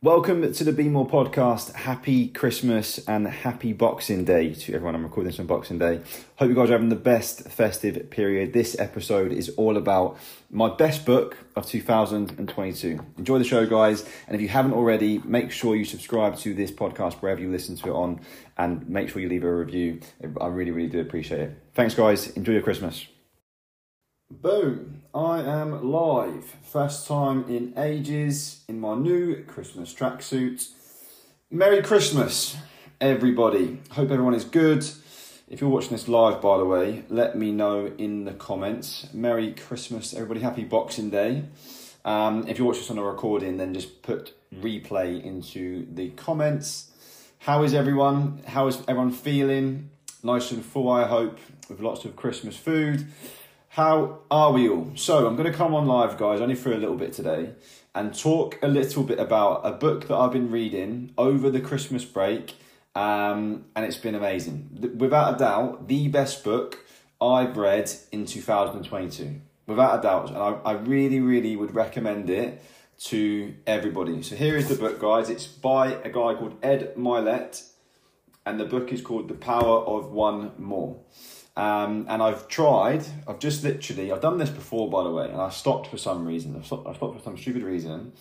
Welcome to the Be More podcast. Happy Christmas and happy Boxing Day to everyone. I'm recording this on Boxing Day. Hope you guys are having the best festive period. This episode is all about my best book of 2022. Enjoy the show, guys. And if you haven't already, make sure you subscribe to this podcast wherever you listen to it on and make sure you leave a review. I really, really do appreciate it. Thanks, guys. Enjoy your Christmas. Boom! I am live. First time in ages in my new Christmas tracksuit. Merry Christmas, everybody. Hope everyone is good. If you're watching this live, by the way, let me know in the comments. Merry Christmas, everybody. Happy Boxing Day. Um, if you watch this on a recording, then just put replay into the comments. How is everyone? How is everyone feeling? Nice and full, I hope, with lots of Christmas food. How are we all? So, I'm going to come on live, guys, only for a little bit today, and talk a little bit about a book that I've been reading over the Christmas break, um, and it's been amazing. Without a doubt, the best book I've read in 2022. Without a doubt, and I, I really, really would recommend it to everybody. So, here is the book, guys. It's by a guy called Ed Mylett, and the book is called The Power of One More. Um, and I've tried, I've just literally, I've done this before, by the way, and I stopped for some reason. I stopped, I stopped for some stupid reason.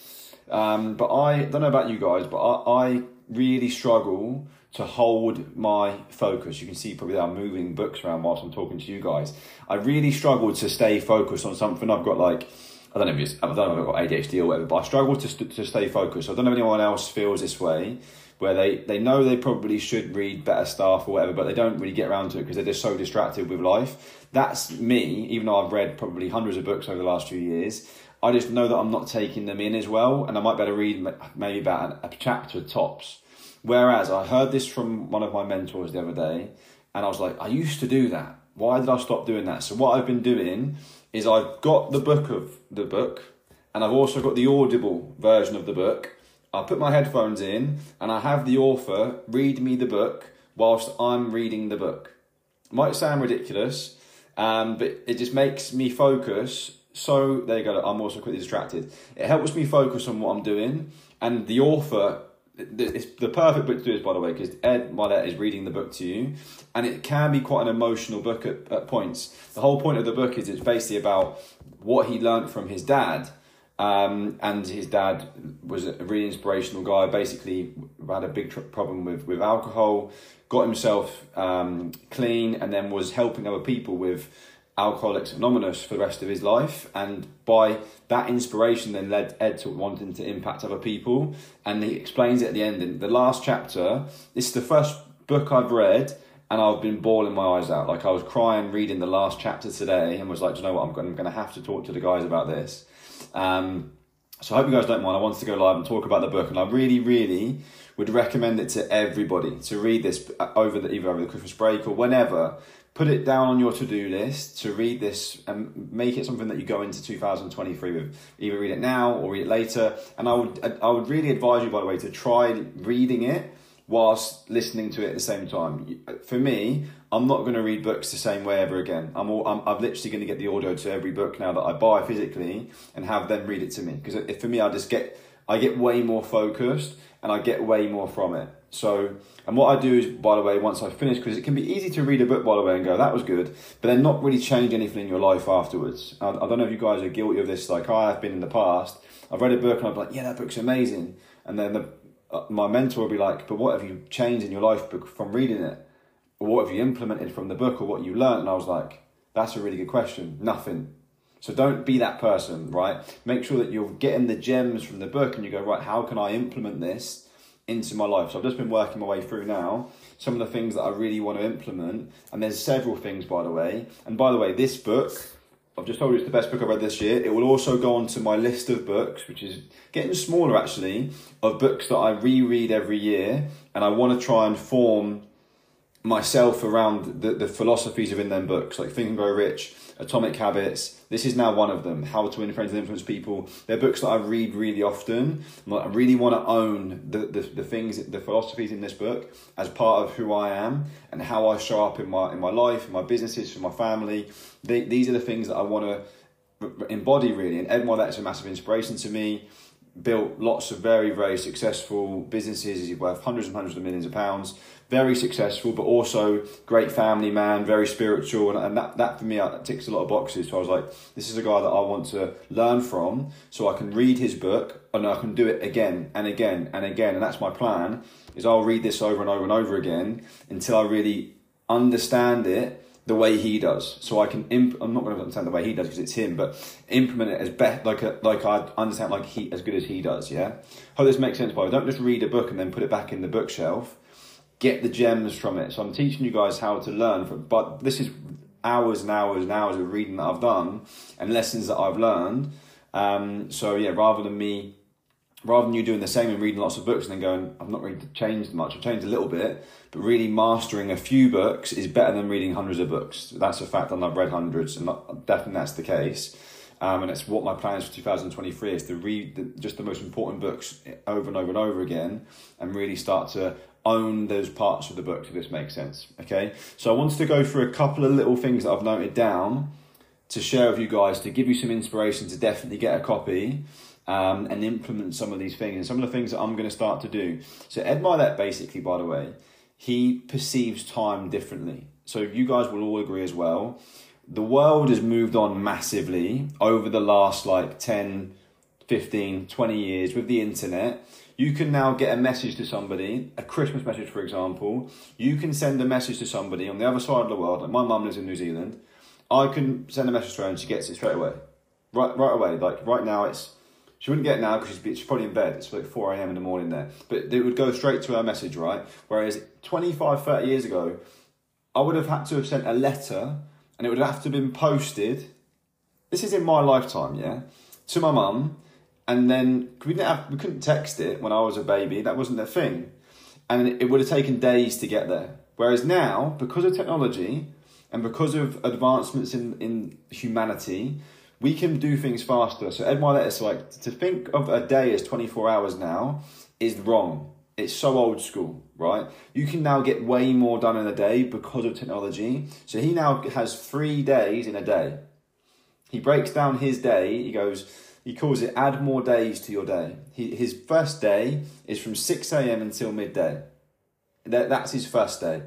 Um, but I don't know about you guys, but I, I really struggle to hold my focus. You can see probably that I'm moving books around whilst I'm talking to you guys. I really struggle to stay focused on something. I've got like, I don't know if it's, I don't know if I've got ADHD or whatever, but I struggle to, to stay focused. I don't know if anyone else feels this way where they, they know they probably should read better stuff or whatever, but they don't really get around to it because they're just so distracted with life. That's me, even though I've read probably hundreds of books over the last few years. I just know that I'm not taking them in as well, and I might better read maybe about a chapter tops. Whereas I heard this from one of my mentors the other day, and I was like, I used to do that. Why did I stop doing that? So what I've been doing is I've got the book of the book, and I've also got the audible version of the book, I put my headphones in and I have the author read me the book whilst I'm reading the book. Might sound ridiculous, um, but it just makes me focus. So there you go. I'm also quickly distracted. It helps me focus on what I'm doing, and the author. It's the perfect book to do this, by the way, because Ed Mylett is reading the book to you, and it can be quite an emotional book at, at points. The whole point of the book is it's basically about what he learned from his dad, um, and his dad was a really inspirational guy. Basically, had a big tr- problem with, with alcohol, got himself um, clean, and then was helping other people with Alcoholics Anonymous for the rest of his life. And by that inspiration, then led Ed to wanting to impact other people. And he explains it at the end in the last chapter. This is the first book I've read. And I've been bawling my eyes out. Like I was crying reading the last chapter today and was like, you know what, I'm going, I'm going to have to talk to the guys about this um, so I hope you guys don't mind. I wanted to go live and talk about the book, and I really, really would recommend it to everybody to read this over the either over the Christmas break or whenever. Put it down on your to do list to read this and make it something that you go into 2023 with. Either read it now or read it later. And I would I would really advise you, by the way, to try reading it whilst listening to it at the same time. For me, I'm not going to read books the same way ever again. I'm, all, I'm, I'm literally going to get the audio to every book now that I buy physically and have them read it to me. Because for me, I just get, I get way more focused and I get way more from it. So, and what I do is, by the way, once I finish, because it can be easy to read a book, by the way, and go, that was good, but then not really change anything in your life afterwards. I, I don't know if you guys are guilty of this, like I have been in the past. I've read a book and I'm like, yeah, that book's amazing. And then the, Uh, my mentor will be like, but what have you changed in your life from reading it? Or what have you implemented from the book or what you learned? And I was like, that's a really good question. Nothing. So don't be that person, right? Make sure that you're getting the gems from the book and you go, right, how can I implement this into my life? So I've just been working my way through now some of the things that I really want to implement. And there's several things, by the way. And by the way, this book, I've just told you it's the best book I've read this year. It will also go onto my list of books, which is getting smaller actually, of books that I reread every year. And I want to try and form myself around the, the philosophies within them books, like Think and Grow Rich, Atomic Habits. This is now one of them. How to Win Friends and Influence People. They're books that I read really often. I really want to own the, the, the things, the philosophies in this book as part of who I am and how I show up in my in my life, in my businesses, for my family. They, these are the things that I want to embody really. And Ed is a massive inspiration to me built lots of very, very successful businesses. He's worth hundreds and hundreds of millions of pounds. Very successful, but also great family man, very spiritual, and, and that, that for me uh, that ticks a lot of boxes. So I was like, this is a guy that I want to learn from, so I can read his book and I can do it again and again and again. And that's my plan. Is I'll read this over and over and over again until I really understand it the way he does. So I can imp- I'm not going to understand the way he does because it's him, but implement it as best like a, like I understand like he as good as he does. Yeah. Hope this makes sense. By don't just read a book and then put it back in the bookshelf. Get the gems from it. So I'm teaching you guys how to learn from. But this is hours and hours and hours of reading that I've done and lessons that I've learned. Um, so yeah, rather than me rather than you doing the same and reading lots of books and then going, I've not really changed much, I've changed a little bit, but really mastering a few books is better than reading hundreds of books. That's a fact, and I've read hundreds, and definitely that's the case. Um, and it's what my plans for 2023 is to read the, just the most important books over and over and over again and really start to own those parts of the book, if this makes sense. Okay, so I wanted to go through a couple of little things that I've noted down to share with you guys to give you some inspiration to definitely get a copy um, and implement some of these things and some of the things that I'm going to start to do. So Ed Mylett, basically, by the way, he perceives time differently. So you guys will all agree as well. The world has moved on massively over the last like 10, 15, 20 years with the internet. You can now get a message to somebody, a Christmas message, for example. You can send a message to somebody on the other side of the world. Like my mum lives in New Zealand. I can send a message to her and she gets it straight away. Right, right away. Like right now, it's she wouldn't get it now because she's, she's probably in bed. It's like 4 a.m. in the morning there. But it would go straight to her message, right? Whereas 25, 30 years ago, I would have had to have sent a letter and it would have to have been posted. This is in my lifetime, yeah? To my mum. And then we, didn't have, we couldn't text it when I was a baby. That wasn't a thing. And it would have taken days to get there. Whereas now, because of technology and because of advancements in, in humanity, we can do things faster. So Ed Mylett is like to think of a day as 24 hours now is wrong. It's so old school, right? You can now get way more done in a day because of technology. So he now has three days in a day. He breaks down his day. He goes, he calls it add more days to your day. He, his first day is from 6 a.m. until midday. That, that's his first day.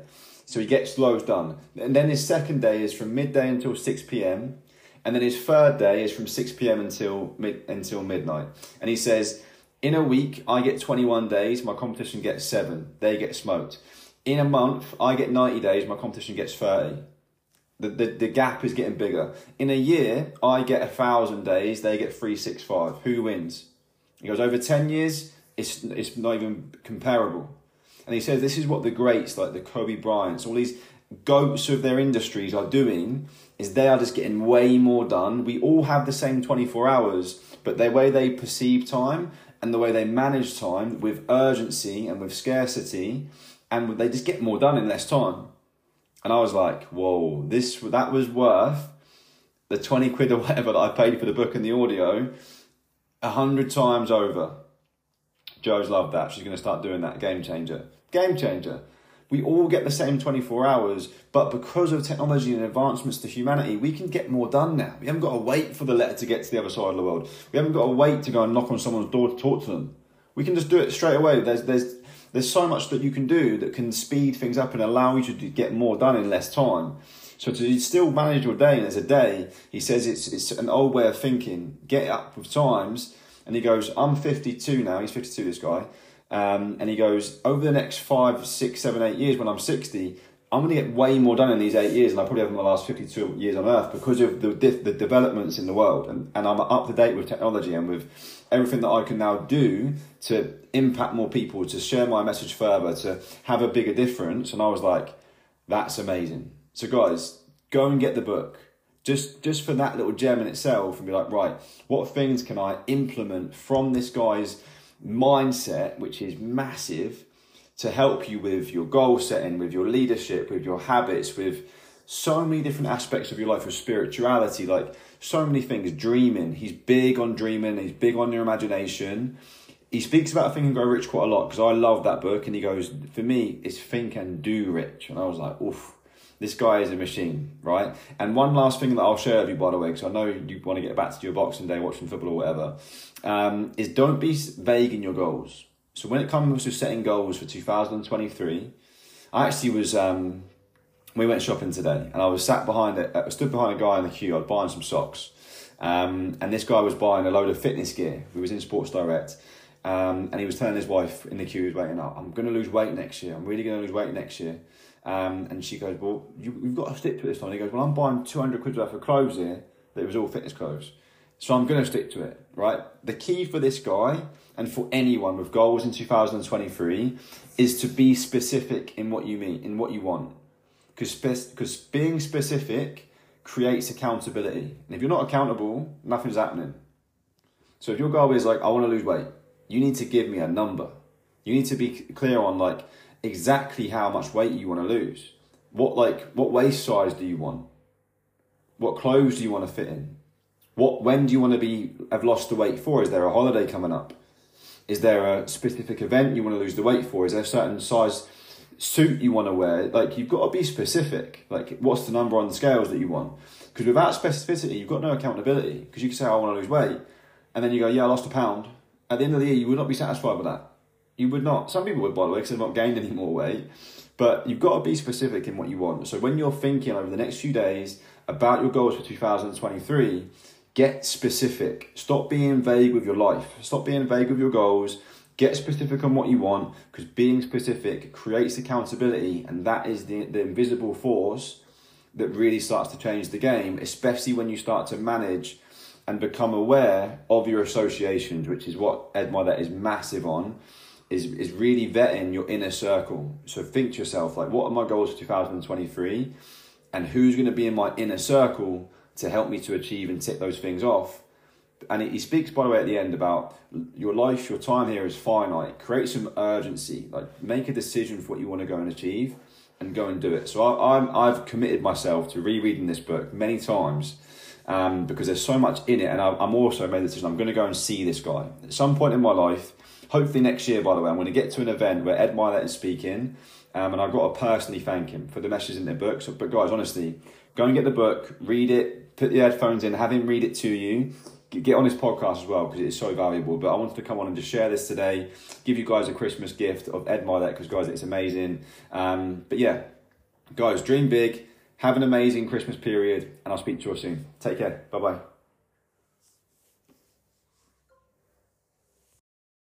So he gets loads done. And then his second day is from midday until 6 p.m and then his third day is from 6 p.m. until mid, until midnight. And he says, in a week I get 21 days, my competition gets seven. They get smoked. In a month I get 90 days, my competition gets 30. The, the, the gap is getting bigger. In a year, I get a thousand days, they get 365. Who wins? He goes, over 10 years, it's, it's not even comparable. And he says, this is what the greats, like the Kobe Bryants, all these goats of their industries are doing is they are just getting way more done. We all have the same 24 hours, but the way they perceive time and the way they manage time with urgency and with scarcity, and they just get more done in less time. And I was like, whoa, this that was worth the 20 quid or whatever that I paid for the book and the audio a hundred times over. Joe's loved that. She's going to start doing that. Game changer. Game changer. We all get the same 24 hours, but because of technology and advancements to humanity, we can get more done now. We haven't got to wait for the letter to get to the other side of the world. We haven't got to wait to go and knock on someone's door to talk to them. We can just do it straight away. There's, there's, there's so much that you can do that can speed things up and allow you to get more done in less time. So to still manage your day as a day, he says it's, it's an old way of thinking. Get up with times. And he goes, I'm 52 now. He's 52, this guy. Um, and he goes, over the next five, six, seven, eight years, when I'm 60, I'm going to get way more done in these eight years than I probably have in the last 52 years on Earth because of the, the developments in the world. And, and I'm up to date with technology and with everything that I can now do to impact more people, to share my message further, to have a bigger difference. And I was like, that's amazing. So, guys, go and get the book. Just, just for that little gem in itself, and be like, right, what things can I implement from this guy's mindset, which is massive, to help you with your goal setting, with your leadership, with your habits, with so many different aspects of your life, with spirituality, like so many things. Dreaming, he's big on dreaming, he's big on your imagination. He speaks about Think and Grow Rich quite a lot because I love that book. And he goes, For me, it's Think and Do Rich. And I was like, Oof. This guy is a machine, right? And one last thing that I'll share with you, by the way, because I know you want to get back to your Boxing Day watching football or whatever, um, is don't be vague in your goals. So when it comes to setting goals for 2023, I actually was um, we went shopping today, and I was sat behind it. I stood behind a guy in the queue. I was buying some socks, um, and this guy was buying a load of fitness gear. We was in Sports Direct, um, and he was telling his wife in the queue, he was waiting up. I'm going to lose weight next year. I'm really going to lose weight next year. Um, and she goes, well, you, have got to stick to this time. He goes, well, I'm buying 200 quid worth of clothes here, that it was all fitness clothes. So I'm going to stick to it, right? The key for this guy and for anyone with goals in 2023 is to be specific in what you mean, in what you want. Because spe- being specific creates accountability. And if you're not accountable, nothing's happening. So if your goal is like, I want to lose weight, you need to give me a number. You need to be clear on like exactly how much weight you want to lose. What like what waist size do you want? What clothes do you want to fit in? What when do you want to be have lost the weight for? Is there a holiday coming up? Is there a specific event you want to lose the weight for? Is there a certain size suit you want to wear? Like you've got to be specific. Like what's the number on the scales that you want? Because without specificity, you've got no accountability. Because you can say oh, I want to lose weight, and then you go, yeah, I lost a pound. At the end of the year, you would not be satisfied with that. You would not. Some people would, by the way, because they've not gained any more weight. But you've got to be specific in what you want. So when you're thinking over the next few days about your goals for 2023, get specific. Stop being vague with your life. Stop being vague with your goals. Get specific on what you want because being specific creates accountability, and that is the, the invisible force that really starts to change the game, especially when you start to manage and become aware of your associations, which is what Ed Mylett is massive on is is really vetting your inner circle. So think to yourself like, what are my goals for 2023, and who's going to be in my inner circle to help me to achieve and tick those things off. And he speaks, by the way, at the end about your life, your time here is finite. Create some urgency, like make a decision for what you want to go and achieve, and go and do it. So I, I'm I've committed myself to rereading this book many times. Um, because there's so much in it, and I, I'm also made the decision I'm going to go and see this guy at some point in my life hopefully next year, by the way, I'm going to get to an event where Ed Mylett is speaking, um, and I've got to personally thank him for the messages in their book. So, but guys, honestly, go and get the book, read it, put the headphones in, have him read it to you. Get on his podcast as well because it is so valuable. But I wanted to come on and just share this today, give you guys a Christmas gift of Ed Mylett because guys, it's amazing. Um, but yeah, guys, dream big, have an amazing Christmas period, and I'll speak to you all soon. Take care. Bye bye.